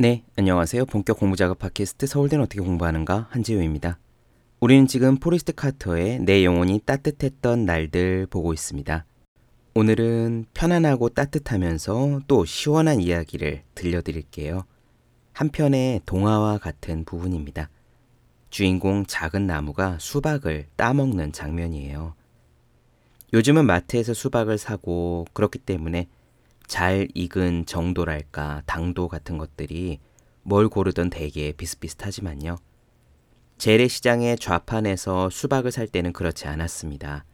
네, 안녕하세요. 본격 공부 작업 팟캐스트 서울대는 어떻게 공부하는가 한지우입니다. 우리는 지금 포리스트 카터의 내 영혼이 따뜻했던 날들 보고 있습니다. 오늘은 편안하고 따뜻하면서 또 시원한 이야기를 들려드릴게요. 한편의 동화와 같은 부분입니다. 주인공 작은 나무가 수박을 따먹는 장면이에요. 요즘은 마트에서 수박을 사고 그렇기 때문에 잘 익은 정도랄까 당도 같은 것들이 뭘 고르던 대개 비슷비슷하지만요. 재래시장의 좌판에서 수박을 살 때는 그렇지 않았습니다.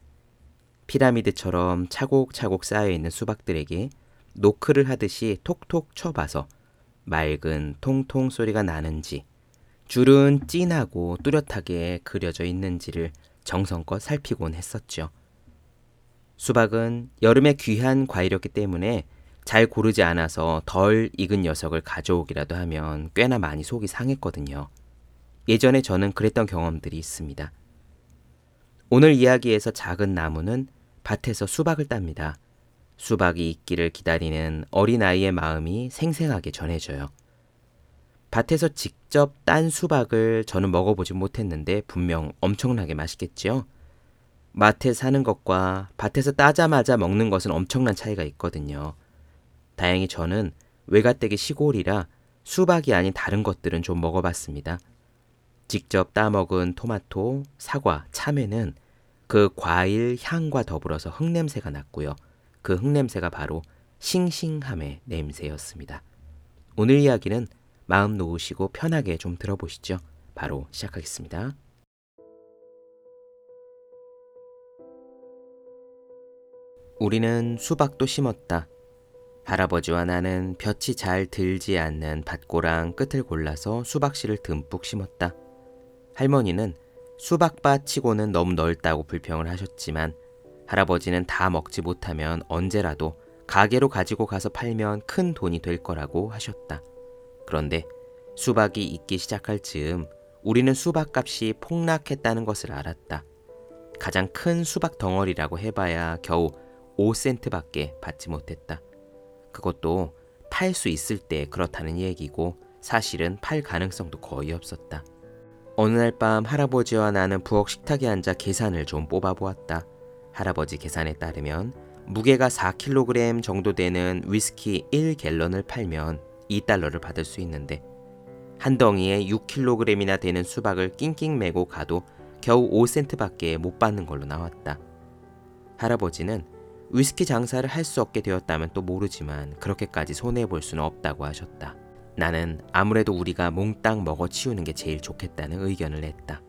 피라미드처럼 차곡차곡 쌓여 있는 수박들에게 노크를 하듯이 톡톡 쳐봐서 맑은 통통 소리가 나는지 줄은 진하고 뚜렷하게 그려져 있는지를 정성껏 살피곤 했었죠. 수박은 여름에 귀한 과일이었기 때문에 잘 고르지 않아서 덜 익은 녀석을 가져오기라도 하면 꽤나 많이 속이 상했거든요. 예전에 저는 그랬던 경험들이 있습니다. 오늘 이야기에서 작은 나무는 밭에서 수박을 땁니다. 수박이 익기를 기다리는 어린아이의 마음이 생생하게 전해져요. 밭에서 직접 딴 수박을 저는 먹어보지 못했는데 분명 엄청나게 맛있겠지요? 마트에 사는 것과 밭에서 따자마자 먹는 것은 엄청난 차이가 있거든요. 다행히 저는 외가댁이 시골이라 수박이 아닌 다른 것들은 좀 먹어봤습니다. 직접 따먹은 토마토, 사과, 참외는 그 과일 향과 더불어서 흙냄새가 났고요. 그 흙냄새가 바로 싱싱함의 냄새였습니다. 오늘 이야기는 마음 놓으시고 편하게 좀 들어보시죠. 바로 시작하겠습니다. 우리는 수박도 심었다. 할아버지와 나는 볕이 잘 들지 않는 밭고랑 끝을 골라서 수박씨를 듬뿍 심었다. 할머니는 수박밭 치고는 너무 넓다고 불평을 하셨지만 할아버지는 다 먹지 못하면 언제라도 가게로 가지고 가서 팔면 큰 돈이 될 거라고 하셨다. 그런데 수박이 익기 시작할 즈음 우리는 수박값이 폭락했다는 것을 알았다. 가장 큰 수박 덩어리라고 해봐야 겨우 5센트밖에 받지 못했다. 그것도 팔 수 있을 때 그렇다는 얘기고 사실은 팔 가능성도 거의 없었다. 어느 날 밤 할아버지와 나는 부엌 식탁에 앉아 계산을 좀 뽑아보았다. 할아버지 계산에 따르면 무게가 4kg 정도 되는 위스키 1갤런을 팔면 2달러를 받을 수 있는데 한 덩이에 6kg이나 되는 수박을 낑낑 메고 가도 겨우 5센트밖에 못 받는 걸로 나왔다. 할아버지는 위스키 장사를 할 수 없게 되었다면 또 모르지만 그렇게까지 손해볼 수는 없다고 하셨다. 나는 아무래도 우리가 몽땅 먹어 치우는 게 제일 좋겠다는 의견을 냈다.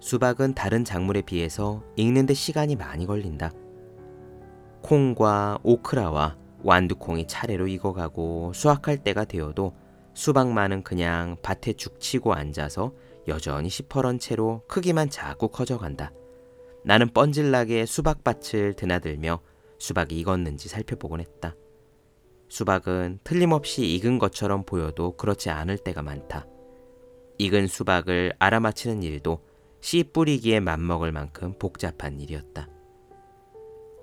수박은 다른 작물에 비해서 익는데 시간이 많이 걸린다. 콩과 오크라와 완두콩이 차례로 익어가고 수확할 때가 되어도 수박만은 그냥 밭에 죽치고 앉아서 여전히 시퍼런 채로 크기만 자꾸 커져간다. 나는 뻔질나게 수박밭을 드나들며 수박이 익었는지 살펴보곤 했다. 수박은 틀림없이 익은 것처럼 보여도 그렇지 않을 때가 많다. 익은 수박을 알아맞히는 일도 씨 뿌리기에 맘먹을 만큼 복잡한 일이었다.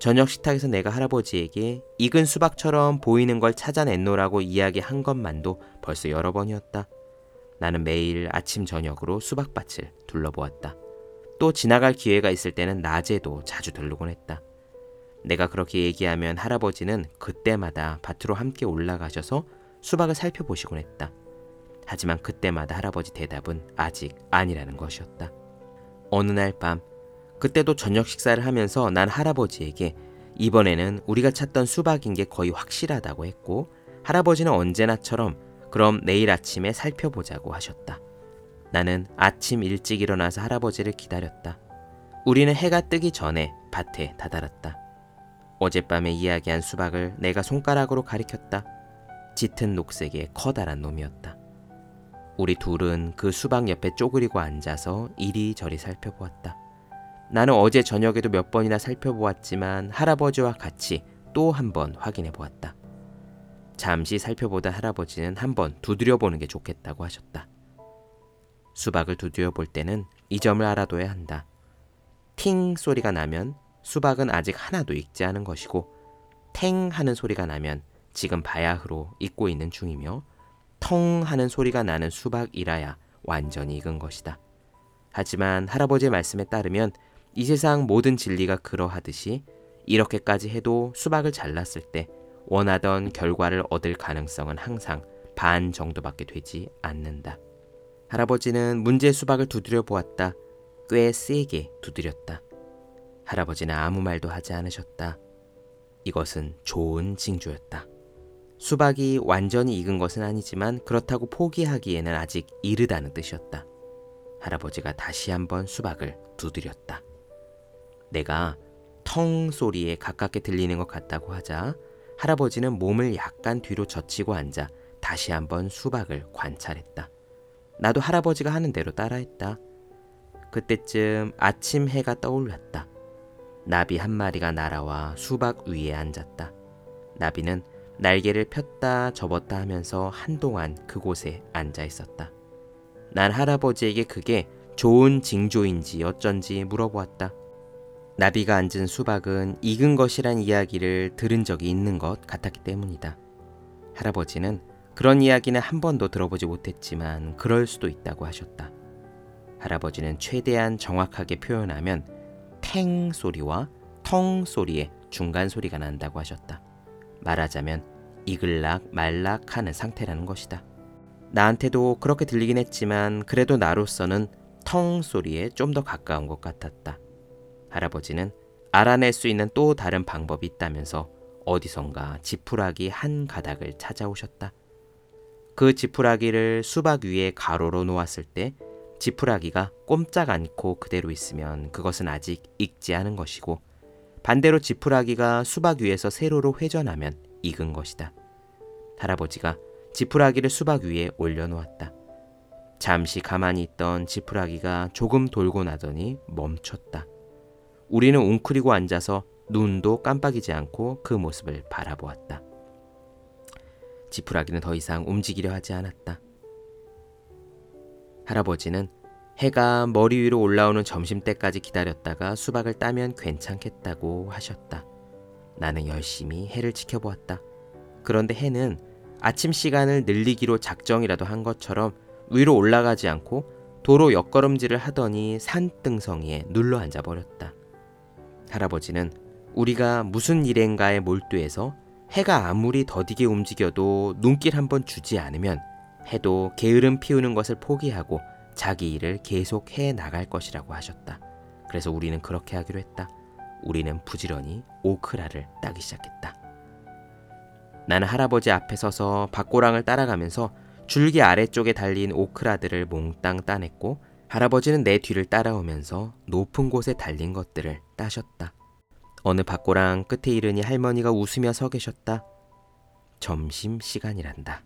저녁 식탁에서 내가 할아버지에게 익은 수박처럼 보이는 걸 찾아냈노라고 이야기한 것만도 벌써 여러 번이었다. 나는 매일 아침 저녁으로 수박밭을 둘러보았다. 또 지나갈 기회가 있을 때는 낮에도 자주 들르곤 했다. 내가 그렇게 얘기하면 할아버지는 그때마다 밭으로 함께 올라가셔서 수박을 살펴보시곤 했다. 하지만 그때마다 할아버지 대답은 아직 아니라는 것이었다. 어느 날 밤, 그때도 저녁 식사를 하면서 난 할아버지에게 이번에는 우리가 찾던 수박인 게 거의 확실하다고 했고, 할아버지는 언제나처럼 그럼 내일 아침에 살펴보자고 하셨다. 나는 아침 일찍 일어나서 할아버지를 기다렸다. 우리는 해가 뜨기 전에 밭에 다다랐다. 어젯밤에 이야기한 수박을 내가 손가락으로 가리켰다. 짙은 녹색의 커다란 놈이었다. 우리 둘은 그 수박 옆에 쪼그리고 앉아서 이리저리 살펴보았다. 나는 어제 저녁에도 몇 번이나 살펴보았지만 할아버지와 같이 또 한 번 확인해 보았다. 잠시 살펴보다 할아버지는 한 번 두드려 보는 게 좋겠다고 하셨다. 수박을 두드려 볼 때는 이 점을 알아둬야 한다. 팅 소리가 나면 수박은 아직 하나도 익지 않은 것이고 탱 하는 소리가 나면 지금 바야흐로 익고 있는 중이며 텅 하는 소리가 나는 수박이라야 완전히 익은 것이다. 하지만 할아버지의 말씀에 따르면 이 세상 모든 진리가 그러하듯이 이렇게까지 해도 수박을 잘랐을 때 원하던 결과를 얻을 가능성은 항상 반 정도밖에 되지 않는다. 할아버지는 문제의 수박을 두드려 보았다. 꽤 세게 두드렸다. 할아버지는 아무 말도 하지 않으셨다. 이것은 좋은 징조였다. 수박이 완전히 익은 것은 아니지만 그렇다고 포기하기에는 아직 이르다는 뜻이었다. 할아버지가 다시 한번 수박을 두드렸다. 내가 텅 소리에 가깝게 들리는 것 같다고 하자 할아버지는 몸을 약간 뒤로 젖히고 앉아 다시 한번 수박을 관찰했다. 나도 할아버지가 하는 대로 따라했다. 그때쯤 아침 해가 떠올랐다. 나비 한 마리가 날아와 수박 위에 앉았다. 나비는 날개를 폈다 접었다 하면서 한동안 그곳에 앉아 있었다. 난 할아버지에게 그게 좋은 징조인지 어쩐지 물어보았다. 나비가 앉은 수박은 익은 것이란 이야기를 들은 적이 있는 것 같았기 때문이다. 할아버지는 그런 이야기는 한 번도 들어보지 못했지만 그럴 수도 있다고 하셨다. 할아버지는 최대한 정확하게 표현하면 탱 소리와 텅 소리의 중간 소리가 난다고 하셨다. 말하자면 이글락 말락 하는 상태라는 것이다. 나한테도 그렇게 들리긴 했지만 그래도 나로서는 텅 소리에 좀 더 가까운 것 같았다. 할아버지는 알아낼 수 있는 또 다른 방법이 있다면서 어디선가 지푸라기 한 가닥을 찾아오셨다. 그 지푸라기를 수박 위에 가로로 놓았을 때 지푸라기가 꼼짝 않고 그대로 있으면 그것은 아직 익지 않은 것이고 반대로 지푸라기가 수박 위에서 세로로 회전하면 익은 것이다. 할아버지가 지푸라기를 수박 위에 올려놓았다. 잠시 가만히 있던 지푸라기가 조금 돌고 나더니 멈췄다. 우리는 웅크리고 앉아서 눈도 깜빡이지 않고 그 모습을 바라보았다. 지푸라기는 더 이상 움직이려 하지 않았다. 할아버지는 해가 머리 위로 올라오는 점심때까지 기다렸다가 수박을 따면 괜찮겠다고 하셨다. 나는 열심히 해를 지켜보았다. 그런데 해는 아침 시간을 늘리기로 작정이라도 한 것처럼 위로 올라가지 않고 도로 옆걸음질을 하더니 산등성이에 눌러 앉아 버렸다. 할아버지는 우리가 무슨 일인가에 몰두해서 해가 아무리 더디게 움직여도 눈길 한번 주지 않으면 해도 게으름 피우는 것을 포기하고 자기 일을 계속 해 나갈 것이라고 하셨다. 그래서 우리는 그렇게 하기로 했다. 우리는 부지런히 오크라를 따기 시작했다. 나는 할아버지 앞에 서서 밭고랑을 따라가면서 줄기 아래쪽에 달린 오크라들을 몽땅 따냈고 할아버지는 내 뒤를 따라오면서 높은 곳에 달린 것들을 따셨다. 어느 밭고랑 끝에 이르니 할머니가 웃으며 서 계셨다. 점심 시간이란다.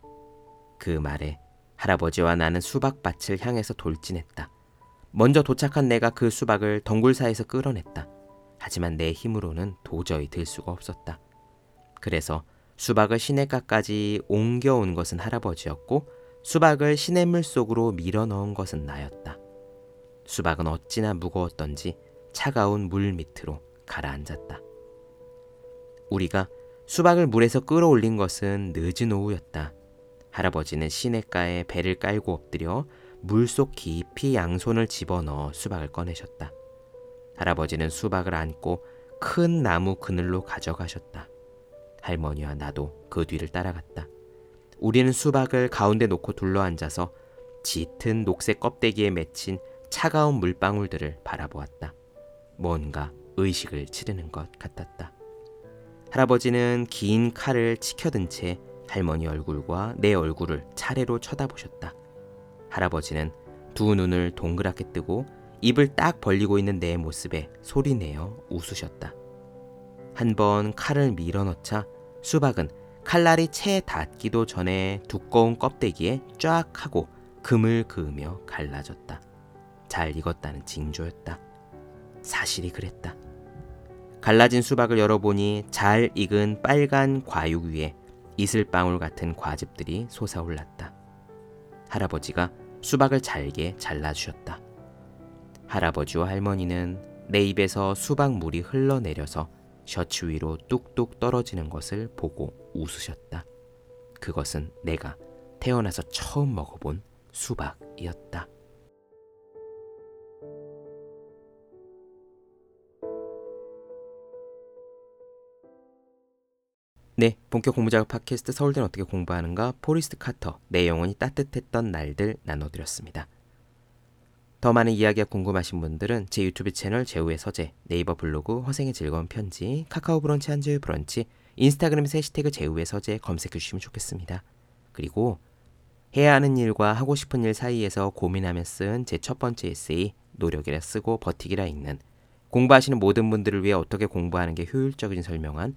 그 말에 할아버지와 나는 수박밭을 향해서 돌진했다. 먼저 도착한 내가 그 수박을 덩굴 사이에서 끌어냈다. 하지만 내 힘으로는 도저히 들 수가 없었다. 그래서 수박을 시냇가까지 옮겨온 것은 할아버지였고 수박을 시냇물 속으로 밀어 넣은 것은 나였다. 수박은 어찌나 무거웠던지 차가운 물 밑으로 가라앉았다. 우리가 수박을 물에서 끌어올린 것은 늦은 오후였다. 할아버지는 시냇가에 배를 깔고 엎드려 물속 깊이 양손을 집어넣어 수박을 꺼내셨다. 할아버지는 수박을 안고 큰 나무 그늘로 가져가셨다. 할머니와 나도 그 뒤를 따라갔다. 우리는 수박을 가운데 놓고 둘러앉아서 짙은 녹색 껍데기에 맺힌 차가운 물방울들을 바라보았다. 뭔가 의식을 치르는 것 같았다. 할아버지는 긴 칼을 치켜든 채 할머니 얼굴과 내 얼굴을 차례로 쳐다보셨다. 할아버지는 두 눈을 동그랗게 뜨고 입을 딱 벌리고 있는 내 모습에 소리내어 웃으셨다. 한 번 칼을 밀어넣자 수박은 칼날이 채 닿기도 전에 두꺼운 껍데기에 쫙 하고 금을 그으며 갈라졌다. 잘 익었다는 징조였다. 사실이 그랬다. 갈라진 수박을 열어보니 잘 익은 빨간 과육 위에 이슬방울 같은 과즙들이 솟아올랐다. 할아버지가 수박을 잘게 잘라주셨다. 할아버지와 할머니는 내 입에서 수박물이 흘러내려서 셔츠 위로 뚝뚝 떨어지는 것을 보고 웃으셨다. 그것은 내가 태어나서 처음 먹어본 수박이었다. 네, 본격 공부 작업 팟캐스트 서울대는 어떻게 공부하는가 포리스트 카터 내 영혼이 따뜻했던 날들 나눠드렸습니다. 더 많은 이야기가 궁금하신 분들은 제 유튜브 채널 제우의 서재, 네이버 블로그 허생의 즐거운 편지, 카카오 브런치 한주의 브런치, 인스타그램에서 해시태그 제우의 서재 검색해 주시면 좋겠습니다. 그리고 해야 하는 일과 하고 싶은 일 사이에서 고민하며 쓴 제 첫 번째 에세이 노력이라 쓰고 버티기라 읽는 공부하시는 모든 분들을 위해 어떻게 공부하는 게 효율적인지 설명한